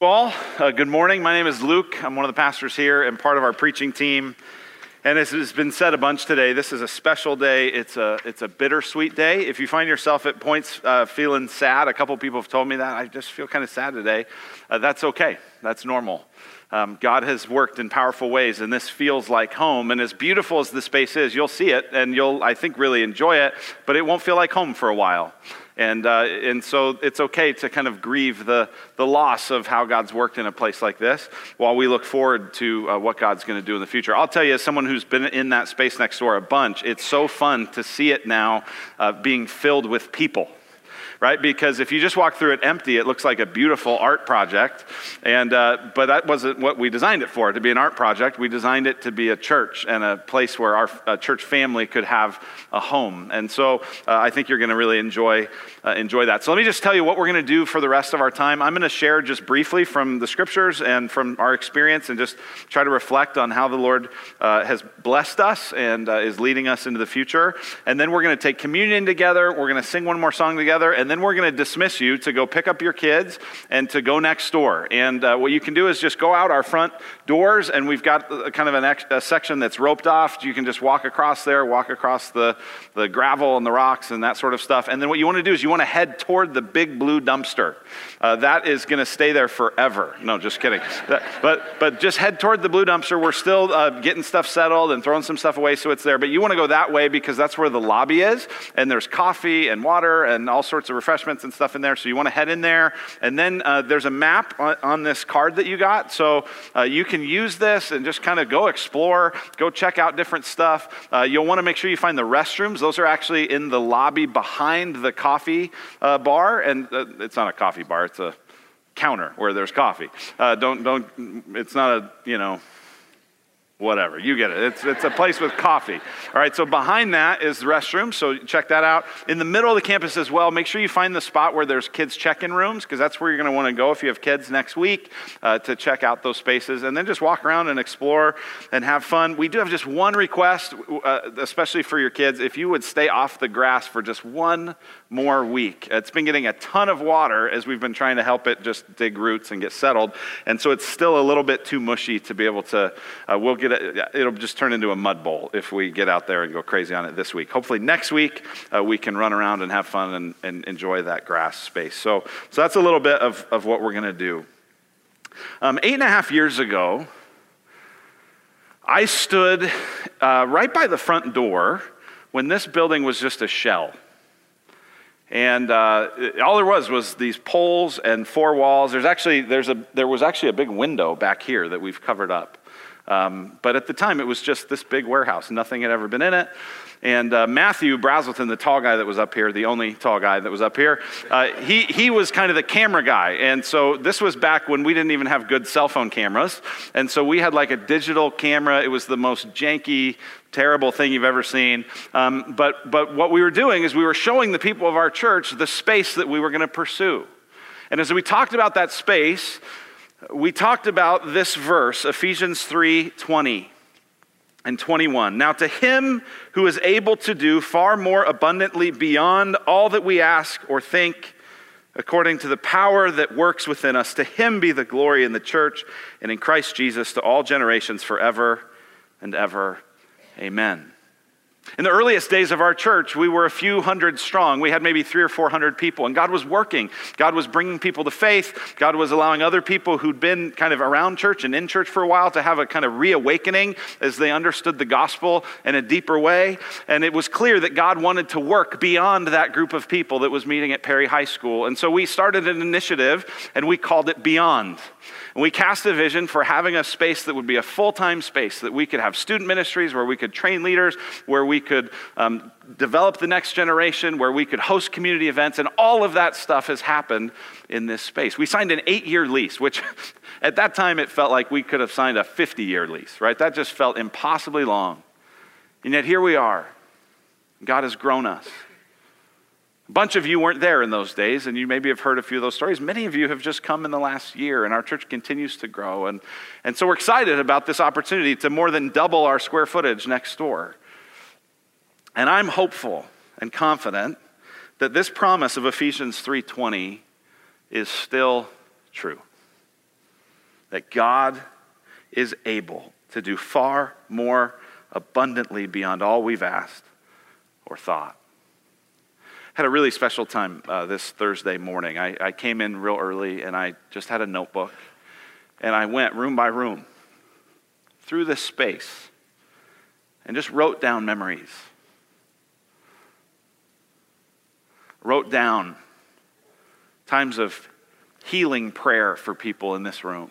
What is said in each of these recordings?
Well, uh, good morning. My name is Luke. I'm one of the pastors here and part of our preaching team. And as has been said a bunch today, this is a special day. It's a, it's a bittersweet day. If you find yourself at points uh, feeling sad, a couple people have told me that, I just feel kind of sad today. Uh, that's okay, that's normal. Um, God has worked in powerful ways, and this feels like home. And as beautiful as the space is, you'll see it, and you'll, I think, really enjoy it, but it won't feel like home for a while. And, uh, and so it's okay to kind of grieve the, the loss of how God's worked in a place like this while we look forward to uh, what God's going to do in the future. I'll tell you, as someone who's been in that space next door a bunch, it's so fun to see it now uh, being filled with people right? Because if you just walk through it empty, it looks like a beautiful art project. And, uh, but that wasn't what we designed it for, to be an art project. We designed it to be a church and a place where our church family could have a home. And so uh, I think you're going to really enjoy, uh, enjoy that. So let me just tell you what we're going to do for the rest of our time. I'm going to share just briefly from the scriptures and from our experience and just try to reflect on how the Lord uh, has blessed us and uh, is leading us into the future. And then we're going to take communion together. We're going to sing one more song together. And and then we're going to dismiss you to go pick up your kids and to go next door. And uh, what you can do is just go out our front doors, and we've got a, kind of an ex- a section that's roped off. You can just walk across there, walk across the, the gravel and the rocks and that sort of stuff. And then what you want to do is you want to head toward the big blue dumpster. Uh, that is going to stay there forever. No, just kidding. But, but just head toward the blue dumpster. We're still uh, getting stuff settled and throwing some stuff away so it's there. But you want to go that way because that's where the lobby is, and there's coffee and water and all sorts of refreshments and stuff in there. So you want to head in there. And then uh, there's a map on, on, this card that you got. So uh, you can use this and just kind of go explore, go check out different stuff. Uh, you'll want to make sure you find the restrooms. Those are actually in the lobby behind the coffee uh, bar. And uh, it's not a coffee bar, it's a counter where there's coffee. Uh, don't, don't, it's not a, you know, whatever. You get it. It's, it's a place with coffee. All right, so behind that is the restroom, so check that out. In the middle of the campus as well, make sure you find the spot where there's kids' check in rooms, because that's where you're going to want to go if you have kids next week uh, to check out those spaces. And then just walk around and explore and have fun. We do have just one request, uh, especially for your kids. If you would stay off the grass for just one more week. It's been getting a ton of water as we've been trying to help it just dig roots and get settled. And so it's still a little bit too mushy to be able to, uh, we'll get it, it'll just turn into a mud bowl if we get out there and go crazy on it this week. Hopefully next week uh, we can run around and have fun and, and, enjoy that grass space. So, so that's a little bit of, of what we're going to do. Um, eight and a half years ago, I stood uh, right by the front door when this building was just a shell. And uh, all there was was these poles and four walls. There's actually, there's a, there was actually a big window back here that we've covered up. Um, but at the time, it was just this big warehouse. Nothing had ever been in it. And uh, Matthew Brazelton, the tall guy that was up here, the only tall guy that was up here, uh, he, he was kind of the camera guy. And so this was back when we didn't even have good cell phone cameras. And so we had like a digital camera. It was the most janky, terrible thing you've ever seen. Um, but, but what we were doing is we were showing the people of our church the space that we were going to pursue. And as we talked about that space, we talked about this verse, Ephesians 3 20 and 21. Now, to him who is able to do far more abundantly beyond all that we ask or think, according to the power that works within us, to him be the glory in the church and in Christ Jesus to all generations forever and ever. Amen. In the earliest days of our church, we were a few hundred strong. We had maybe three or four hundred people, and God was working. God was bringing people to faith. God was allowing other people who'd been kind of around church and in church for a while to have a kind of reawakening as they understood the gospel in a deeper way. And it was clear that God wanted to work beyond that group of people that was meeting at Perry High School. And so we started an initiative, and we called it Beyond. And we cast a vision for having a space that would be a full time space, that we could have student ministries, where we could train leaders, where we could um, develop the next generation, where we could host community events, and all of that stuff has happened in this space. We signed an eight year lease, which at that time it felt like we could have signed a 50 year lease, right? That just felt impossibly long. And yet here we are. God has grown us. A bunch of you weren't there in those days, and you maybe have heard a few of those stories. Many of you have just come in the last year, and our church continues to grow. And, and so we're excited about this opportunity to more than double our square footage next door. And I'm hopeful and confident that this promise of Ephesians 3:20 is still true. that God is able to do far more abundantly beyond all we've asked or thought. Had a really special time uh, this Thursday morning. I, I came in real early and I just had a notebook and I went room by room through this space and just wrote down memories. Wrote down times of healing prayer for people in this room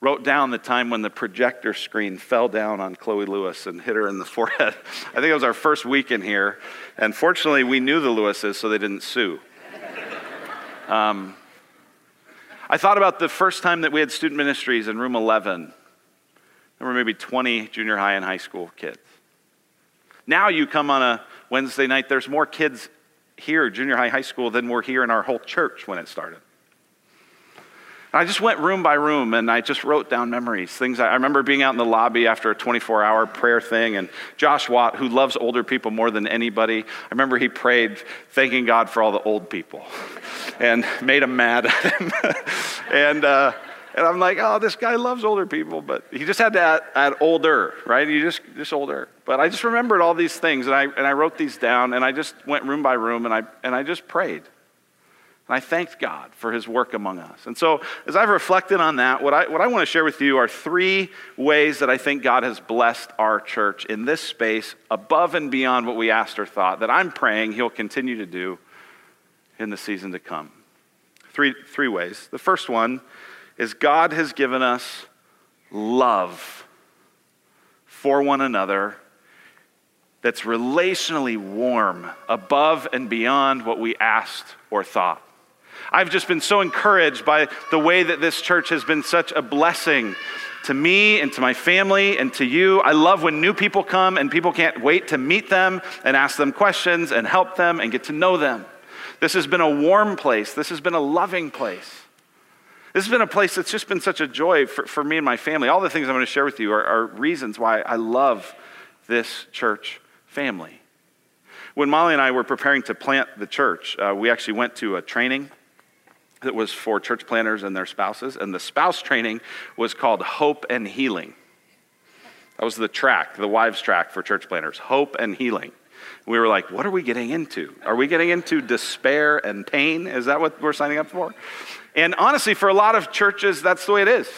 wrote down the time when the projector screen fell down on Chloe Lewis and hit her in the forehead. I think it was our first week in here. And fortunately, we knew the Lewises, so they didn't sue. Um, I thought about the first time that we had student ministries in room 11. There were maybe 20 junior high and high school kids. Now you come on a Wednesday night, there's more kids here, junior high, high school, than were here in our whole church when it started. I just went room by room and I just wrote down memories. Things I, I remember being out in the lobby after a 24 hour prayer thing, and Josh Watt, who loves older people more than anybody, I remember he prayed thanking God for all the old people and made them mad at him. and, uh, and I'm like, oh, this guy loves older people, but he just had to add, add, older, right? You just just older. But I just remembered all these things, and I and I wrote these down, and I just went room by room, and I and I just prayed. And I thanked God for his work among us. And so, as I've reflected on that, what I, what I want to share with you are three ways that I think God has blessed our church in this space above and beyond what we asked or thought, that I'm praying he'll continue to do in the season to come. Three, three ways. The first one is God has given us love for one another that's relationally warm above and beyond what we asked or thought. I've just been so encouraged by the way that this church has been such a blessing to me and to my family and to you. I love when new people come and people can't wait to meet them and ask them questions and help them and get to know them. This has been a warm place. This has been a loving place. This has been a place that's just been such a joy for, for me and my family. All the things I'm going to share with you are, are reasons why I love this church family. When Molly and I were preparing to plant the church, uh, we actually went to a training that was for church planters and their spouses. And the spouse training was called Hope and Healing. That was the track, the wives' track for church planters Hope and Healing. We were like, what are we getting into? Are we getting into despair and pain? Is that what we're signing up for? And honestly, for a lot of churches, that's the way it is.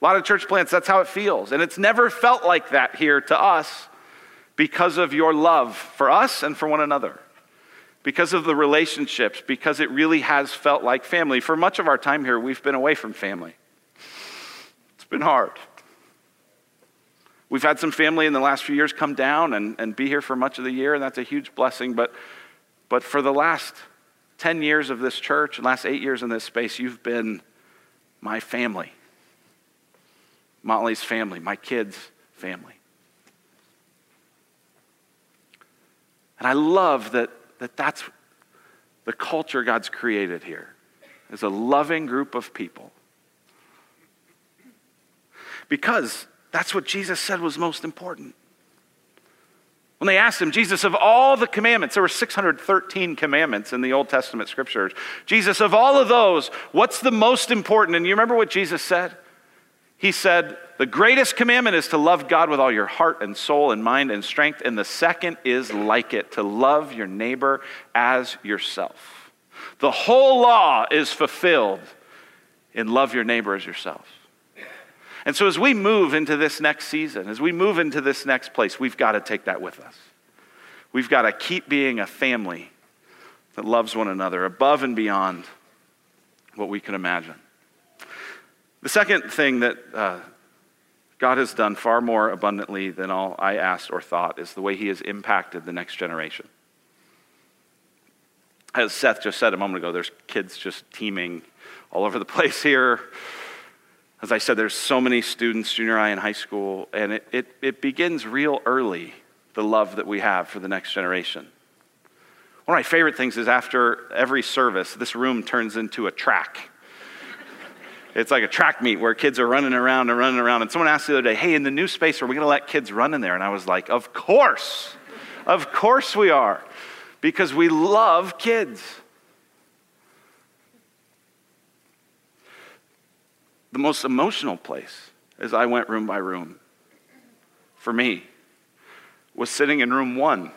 A lot of church plants, that's how it feels. And it's never felt like that here to us because of your love for us and for one another because of the relationships, because it really has felt like family. For much of our time here, we've been away from family. It's been hard. We've had some family in the last few years come down and, and be here for much of the year, and that's a huge blessing. But, but for the last 10 years of this church last eight years in this space, you've been my family. Molly's family, my kids' family. And I love that that that's the culture God's created here is a loving group of people. Because that's what Jesus said was most important. When they asked him, Jesus, of all the commandments, there were 613 commandments in the Old Testament scriptures. Jesus, of all of those, what's the most important? And you remember what Jesus said? He said, The greatest commandment is to love God with all your heart and soul and mind and strength. And the second is like it, to love your neighbor as yourself. The whole law is fulfilled in love your neighbor as yourself. And so, as we move into this next season, as we move into this next place, we've got to take that with us. We've got to keep being a family that loves one another above and beyond what we can imagine. The second thing that uh, God has done far more abundantly than all I asked or thought is the way He has impacted the next generation. As Seth just said a moment ago, there's kids just teeming all over the place here. As I said, there's so many students, junior high and high school, and it, it, it begins real early, the love that we have for the next generation. One of my favorite things is after every service, this room turns into a track it's like a track meet where kids are running around and running around. And someone asked the other day, hey, in the new space, are we going to let kids run in there? And I was like, of course. Of course we are. Because we love kids. the most emotional place as I went room by room for me was sitting in room one.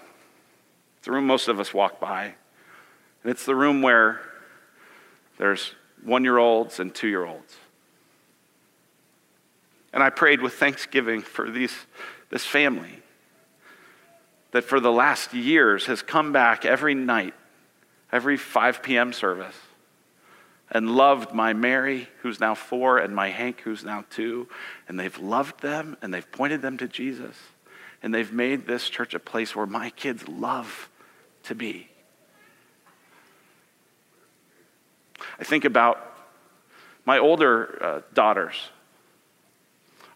It's the room most of us walk by. And it's the room where there's one year olds and two year olds. And I prayed with thanksgiving for these, this family that for the last years has come back every night, every 5 p.m. service, and loved my Mary, who's now four, and my Hank, who's now two. And they've loved them and they've pointed them to Jesus. And they've made this church a place where my kids love to be. I think about my older uh, daughters.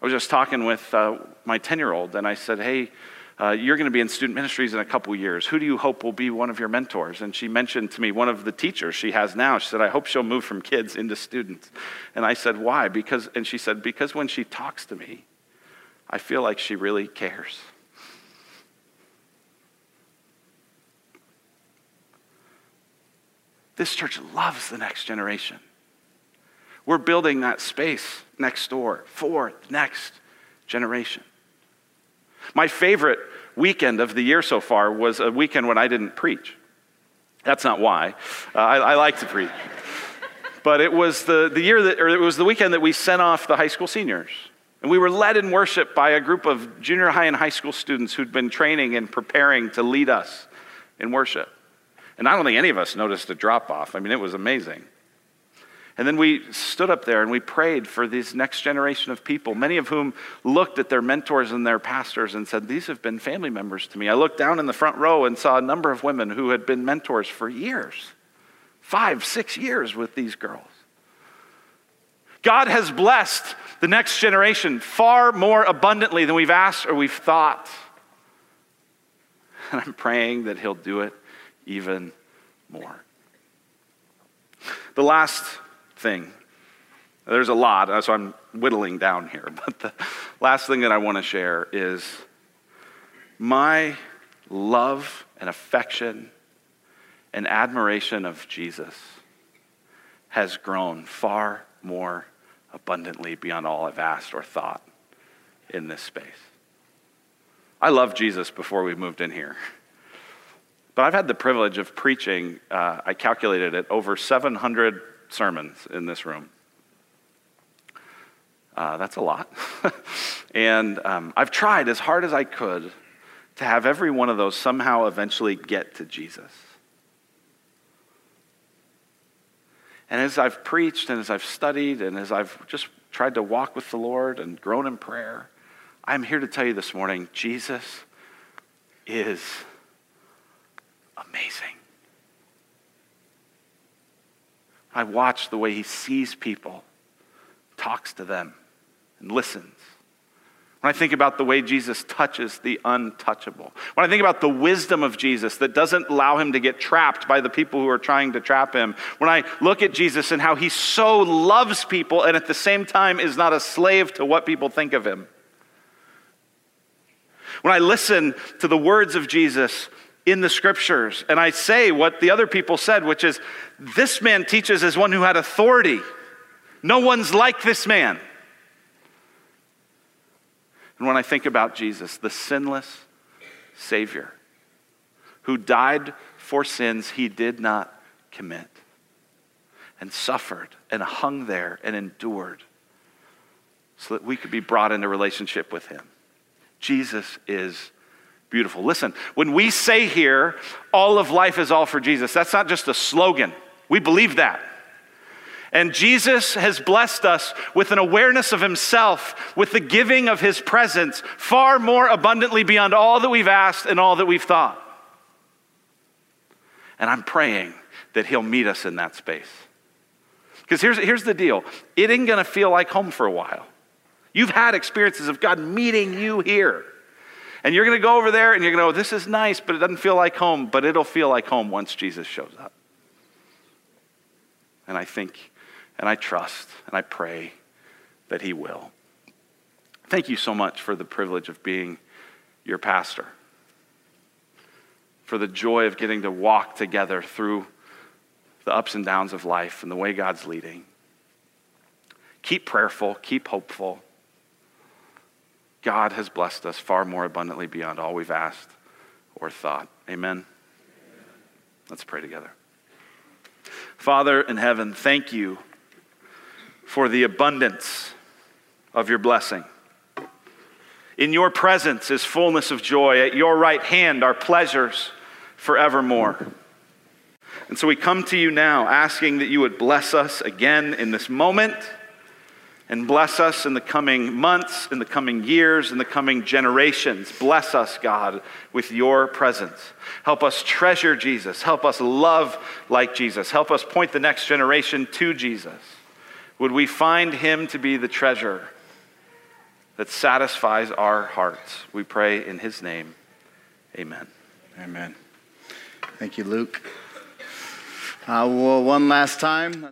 I was just talking with uh, my 10 year old, and I said, Hey, uh, you're going to be in student ministries in a couple years. Who do you hope will be one of your mentors? And she mentioned to me one of the teachers she has now. She said, I hope she'll move from kids into students. And I said, Why? Because, and she said, Because when she talks to me, I feel like she really cares. This church loves the next generation. We're building that space next door for the next generation. My favorite weekend of the year so far was a weekend when I didn't preach. That's not why. Uh, I, I like to preach. but it was the, the year that, or it was the weekend that we sent off the high school seniors. And we were led in worship by a group of junior high and high school students who'd been training and preparing to lead us in worship. And I don't think any of us noticed a drop off. I mean, it was amazing. And then we stood up there and we prayed for this next generation of people, many of whom looked at their mentors and their pastors and said, These have been family members to me. I looked down in the front row and saw a number of women who had been mentors for years five, six years with these girls. God has blessed the next generation far more abundantly than we've asked or we've thought. And I'm praying that He'll do it even more. The last thing, there's a lot, uh, so I'm whittling down here, but the last thing that I want to share is my love and affection and admiration of Jesus has grown far more abundantly beyond all I've asked or thought in this space. I loved Jesus before we moved in here. But I've had the privilege of preaching, uh, I calculated it, over 700 sermons in this room. Uh, that's a lot. and um, I've tried as hard as I could to have every one of those somehow eventually get to Jesus. And as I've preached and as I've studied and as I've just tried to walk with the Lord and grown in prayer, I'm here to tell you this morning Jesus is amazing. I watch the way he sees people, talks to them, and listens. When I think about the way Jesus touches the untouchable, when I think about the wisdom of Jesus that doesn't allow him to get trapped by the people who are trying to trap him, when I look at Jesus and how he so loves people and at the same time is not a slave to what people think of him, when I listen to the words of Jesus in the scriptures. And I say what the other people said, which is this man teaches as one who had authority. No one's like this man. And when I think about Jesus, the sinless Savior who died for sins he did not commit and suffered and hung there and endured so that we could be brought into relationship with him. Jesus is beautiful. Listen, when we say here, all of life is all for Jesus, that's not just a slogan. We believe that. And Jesus has blessed us with an awareness of himself, with the giving of his presence, far more abundantly beyond all that we've asked and all that we've thought. And I'm praying that he'll meet us in that space. Because here's, here's the deal it ain't gonna feel like home for a while. You've had experiences of God meeting you here. And you're going to go over there and you're going to go, this is nice, but it doesn't feel like home, but it'll feel like home once Jesus shows up. And I think, and I trust, and I pray that he will. Thank you so much for the privilege of being your pastor, for the joy of getting to walk together through the ups and downs of life and the way God's leading Keep prayerful, keep hopeful. God has blessed us far more abundantly beyond all we've asked or thought. Amen. Let's pray together. Father in heaven, thank you for the abundance of your blessing. In your presence is fullness of joy. At your right hand are pleasures forevermore. And so we come to you now asking that you would bless us again in this moment and bless us in the coming months, in the coming years, in the coming generations. Bless us, God, with your presence. Help us treasure Jesus. Help us love like Jesus. Help us point the next generation to Jesus. Would we find him to be the treasure that satisfies our hearts? We pray in his name. Amen. Amen. Thank you, Luke. Uh, well, one last time.